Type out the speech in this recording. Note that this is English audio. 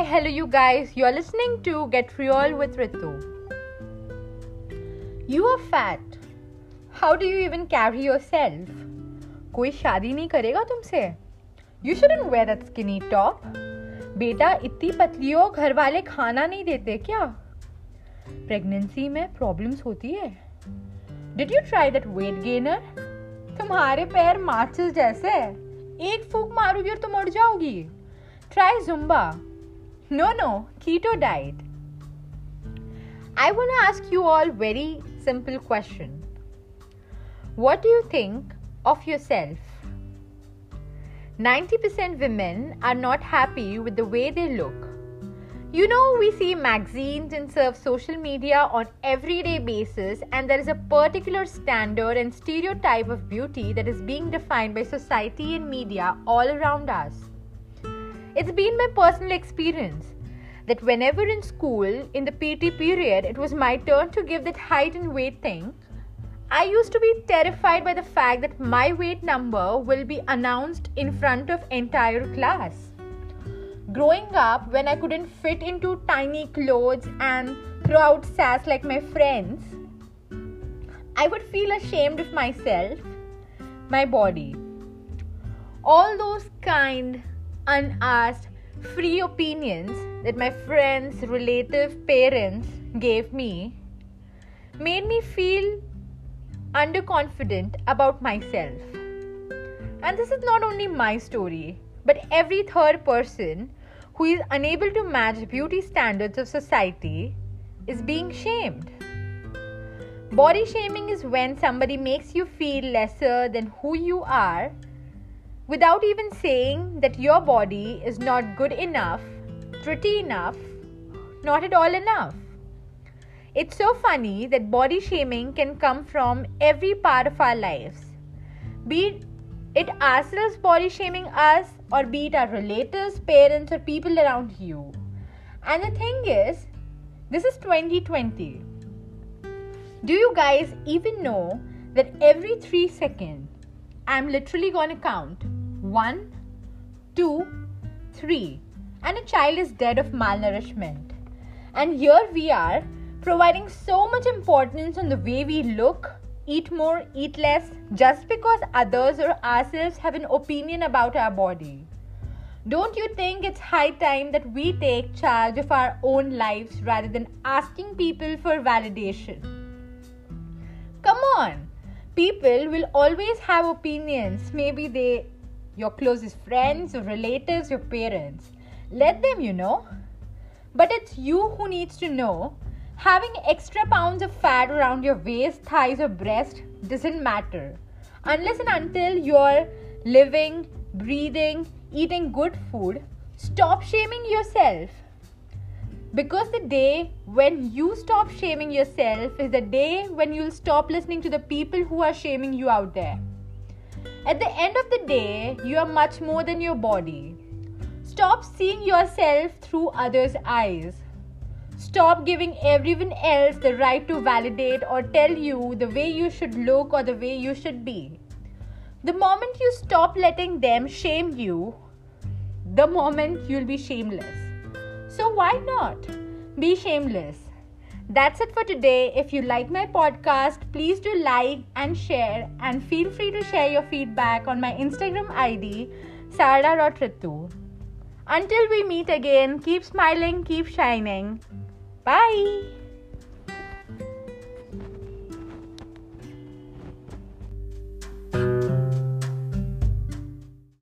hello, you guys. You're listening to Get Real with Ritu. You are fat. How do you even carry yourself? कोई शादी नहीं करेगा तुमसे you shouldn't wear that skinny top बेटा इतनी पतली हो घर वाले खाना नहीं देते क्या प्रेगनेंसी में प्रॉब्लम्स होती है did you try that weight gainer तुम्हारे पैर माचिस जैसे एक फूक मारोगी और तुम उड़ जाओगी try Zumba No, no, keto diet. I want to ask you all very simple question. What do you think of yourself? 90% women are not happy with the way they look. You know, we see magazines and serve social media on everyday basis, and there is a particular standard and stereotype of beauty that is being defined by society and media all around us. It's been my personal experience that whenever in school, in the PT period, it was my turn to give that height and weight thing, I used to be terrified by the fact that my weight number will be announced in front of entire class. Growing up, when I couldn't fit into tiny clothes and throw out sass like my friends, I would feel ashamed of myself, my body. All those kind unasked, free opinions that my friends, relatives, parents gave me made me feel underconfident about myself. And this is not only my story, but every third person who is unable to match beauty standards of society is being shamed. Body shaming is when somebody makes you feel lesser than who you are without even saying that your body is not good enough, pretty enough, not at all enough. It's so funny that body shaming can come from every part of our lives. Be it ourselves body shaming us, or be it our relatives, parents, or people around you. And the thing is, this is 2020. Do you guys even know that every three seconds I'm literally to count one, two, three, and a child is dead of malnourishment. And here we are providing so much importance on the way we look, eat more, eat less, just because others or ourselves have an opinion about our body. Don't you think it's high time that we take charge of our own lives rather than asking people for validation? Come on! people will always have opinions. Maybe they, your closest friends, your relatives, your parents. Let them, you know. But it's you who needs to know. Having extra pounds of fat around your waist, thighs, or breast doesn't matter. Unless and until you're living, breathing, eating good food, stop shaming yourself because the day when you stop shaming yourself is the day when you'll stop listening to the people who are shaming you out there. At the end of the day, you are much more than your body. Stop seeing yourself through others' eyes. Stop giving everyone else the right to validate or tell you the way you should look or the way you should be. The moment you stop letting them shame you, the moment you'll be shameless. So why not? Be shameless. That's it for today. If you like my podcast, please do like and share and feel free to share your feedback on my Instagram ID, sarda.ritu. Until we meet again, keep smiling, keep shining. Bye.